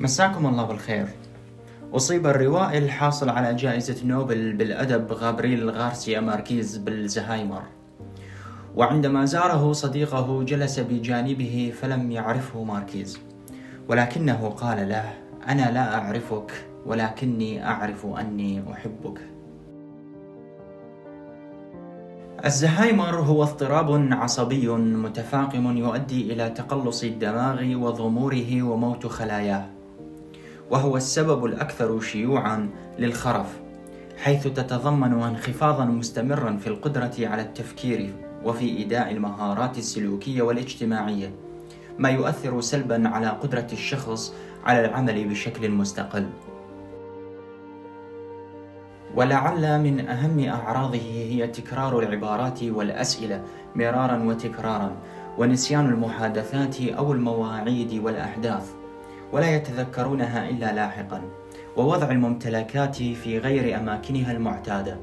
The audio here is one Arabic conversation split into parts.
مساكم الله بالخير. أصيب الروائي الحاصل على جائزة نوبل بالأدب غابريل غارسيا ماركيز بالزهايمر. وعندما زاره صديقه جلس بجانبه فلم يعرفه ماركيز. ولكنه قال له أنا لا أعرفك ولكني أعرف أني أحبك. الزهايمر هو اضطراب عصبي متفاقم يؤدي إلى تقلص الدماغ وضموره وموت خلاياه. وهو السبب الأكثر شيوعا للخرف حيث تتضمن انخفاضا مستمرا في القدرة على التفكير وفي إداء المهارات السلوكية والاجتماعية ما يؤثر سلبا على قدرة الشخص على العمل بشكل مستقل. ولعل من أهم أعراضه هي تكرار العبارات والأسئلة مرارا وتكرارا ونسيان المحادثات أو المواعيد والأحداث. ولا يتذكرونها إلا لاحقا ووضع الممتلكات في غير أماكنها المعتادة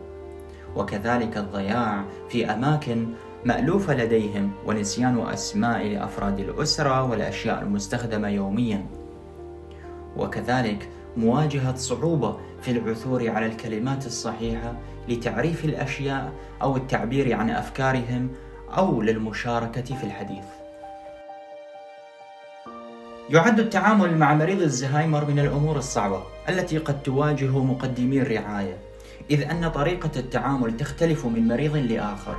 وكذلك الضياع في أماكن مألوفة لديهم ونسيان أسماء لأفراد الأسرة والأشياء المستخدمة يوميا وكذلك مواجهة صعوبة في العثور على الكلمات الصحيحة لتعريف الأشياء أو التعبير عن أفكارهم أو للمشاركة في الحديث. يعد التعامل مع مريض الزهايمر من الأمور الصعبة التي قد تواجه مقدمي الرعاية، إذ أن طريقة التعامل تختلف من مريض لآخر.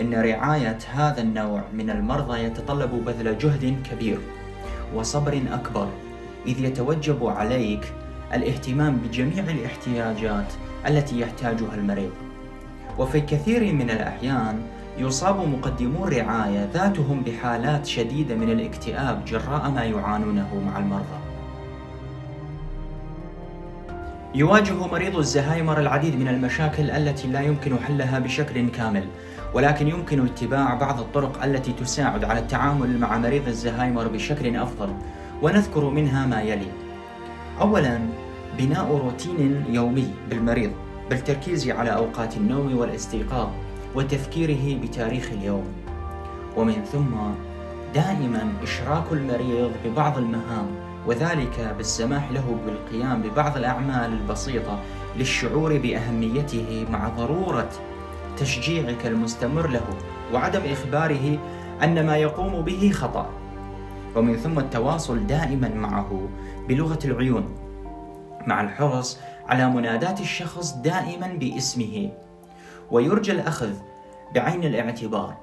إن رعاية هذا النوع من المرضى يتطلب بذل جهد كبير وصبر أكبر إذ يتوجب عليك الاهتمام بجميع الاحتياجات التي يحتاجها المريض وفي كثير من الأحيان يصاب مقدمو الرعاية ذاتهم بحالات شديدة من الاكتئاب جراء ما يعانونه مع المرضى. يواجه مريض الزهايمر العديد من المشاكل التي لا يمكن حلها بشكل كامل ولكن يمكن اتباع بعض الطرق التي تساعد على التعامل مع مريض الزهايمر بشكل أفضل ونذكر منها ما يلي. اولا بناء روتين يومي بالمريض بالتركيز على أوقات النوم والاستيقاظ. وتفكيره بتاريخ اليوم. ومن ثم دائما إشراك المريض ببعض المهام وذلك بالسماح له بالقيام ببعض الأعمال البسيطة للشعور بأهميته مع ضرورة تشجيعك المستمر له وعدم إخباره أن ما يقوم به خطأ. ومن ثم التواصل دائما معه بلغة العيون مع الحرص على مناداة الشخص دائما باسمه. ويرجى الأخذ بعين الاعتبار.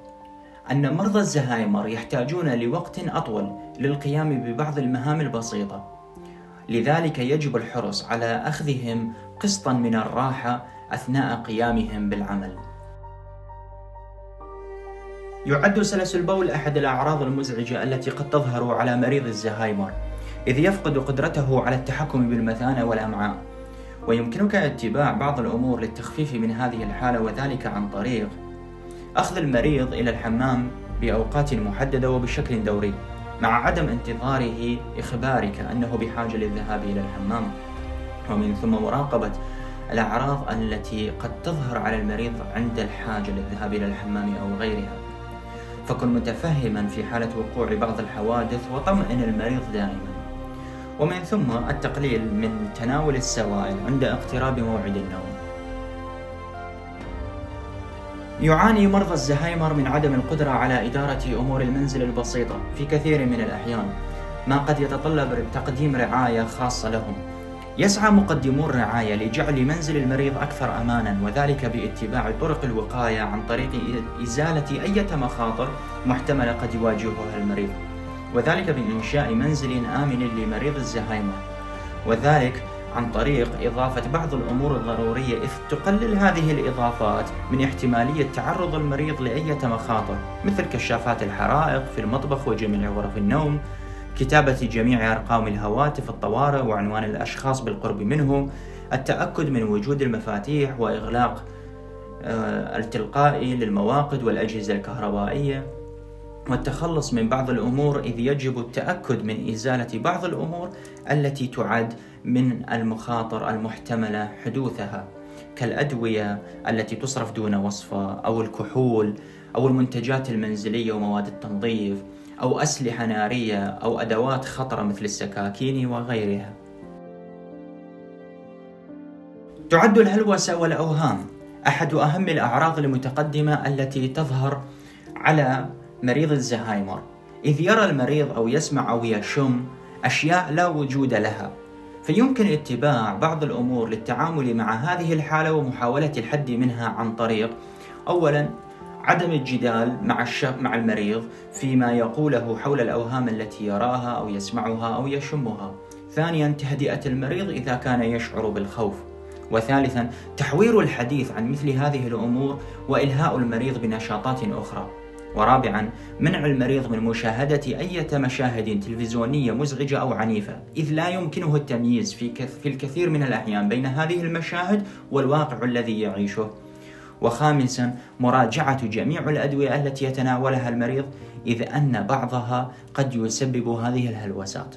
أن مرضى الزهايمر يحتاجون لوقت أطول للقيام ببعض المهام البسيطة. لذلك يجب الحرص على أخذهم قسطا من الراحة أثناء قيامهم بالعمل. يعد سلس البول أحد الأعراض المزعجة التي قد تظهر على مريض الزهايمر إذ يفقد قدرته على التحكم بالمثانة والأمعاء. ويمكنك اتباع بعض الأمور للتخفيف من هذه الحالة وذلك عن طريق أخذ المريض إلى الحمام بأوقات محددة وبشكل دوري مع عدم انتظاره إخبارك أنه بحاجة للذهاب إلى الحمام. ومن ثم مراقبة الأعراض التي قد تظهر على المريض عند الحاجة للذهاب إلى الحمام أو غيرها. فكن متفهما في حالة وقوع بعض الحوادث وطمئن المريض دائما. ومن ثم التقليل من تناول السوائل عند اقتراب موعد النوم. يعاني مرضى الزهايمر من عدم القدرة على إدارة أمور المنزل البسيطة في كثير من الأحيان ما قد يتطلب تقديم رعاية خاصة لهم. يسعى مقدمو الرعاية لجعل منزل المريض أكثر أمانا وذلك باتباع طرق الوقاية عن طريق إزالة أي مخاطر محتملة قد يواجهها المريض. وذلك بإنشاء منزل آمن لمريض الزهايمر. وذلك عن طريق إضافة بعض الأمور الضرورية إذ تقلل هذه الإضافات من احتمالية تعرض المريض لأي مخاطر مثل كشافات الحرائق في المطبخ وجميع غرف النوم كتابة جميع أرقام الهواتف الطوارئ وعنوان الأشخاص بالقرب منه التأكد من وجود المفاتيح وإغلاق آه، التلقائي للمواقد والأجهزة الكهربائية. والتخلص من بعض الأمور إذ يجب التأكد من إزالة بعض الأمور التي تعد من المخاطر المحتملة حدوثها كالأدوية التي تصرف دون وصفة أو الكحول أو المنتجات المنزلية ومواد التنظيف أو أسلحة نارية أو أدوات خطرة مثل السكاكين وغيرها. تعد الهلوسة والأوهام أحد أهم الأعراض المتقدمة التي تظهر على مريض الزهايمر. إذ يرى المريض أو يسمع أو يشم أشياء لا وجود لها فيمكن اتباع بعض الأمور للتعامل مع هذه الحالة ومحاولة الحد منها عن طريق أولا عدم الجدال مع مع المريض فيما يقوله حول الأوهام التي يراها أو يسمعها أو يشمها. ثانيا تهدئة المريض إذا كان يشعر بالخوف. وثالثا تحوير الحديث عن مثل هذه الأمور وإلهاء المريض بنشاطات أخرى. ورابعا منع المريض من مشاهدة أي مشاهد تلفزيونية مزعجة أو عنيفة إذ لا يمكنه التمييز في, في الكثير من الأحيان بين هذه المشاهد والواقع الذي يعيشه. وخامسا مراجعة جميع الأدوية التي يتناولها المريض إذ أن بعضها قد يسبب هذه الهلوسات.